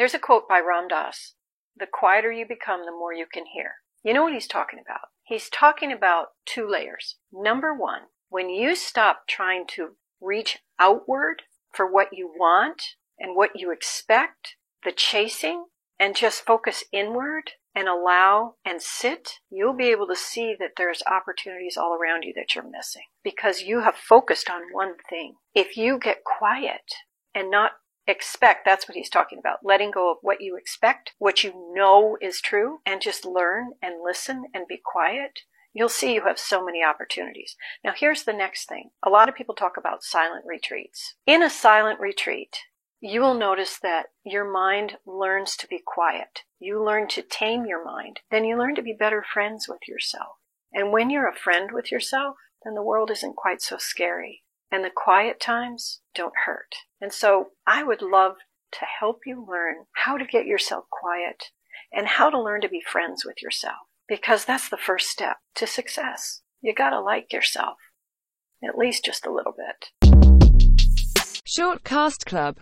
There's a quote by Ram Dass The quieter you become, the more you can hear. You know what he's talking about? He's talking about two layers. Number one, when you stop trying to reach outward for what you want and what you expect, the chasing, and just focus inward and allow and sit, you'll be able to see that there's opportunities all around you that you're missing because you have focused on one thing. If you get quiet and not expect, that's what he's talking about, letting go of what you expect, what you know is true, and just learn and listen and be quiet, you'll see you have so many opportunities. Now, here's the next thing. A lot of people talk about silent retreats. In a silent retreat, you will notice that your mind learns to be quiet. You learn to tame your mind. Then you learn to be better friends with yourself. And when you're a friend with yourself, then the world isn't quite so scary. And the quiet times don't hurt. And so I would love to help you learn how to get yourself quiet and how to learn to be friends with yourself. Because that's the first step to success. You gotta like yourself. At least just a little bit. Shortcast Club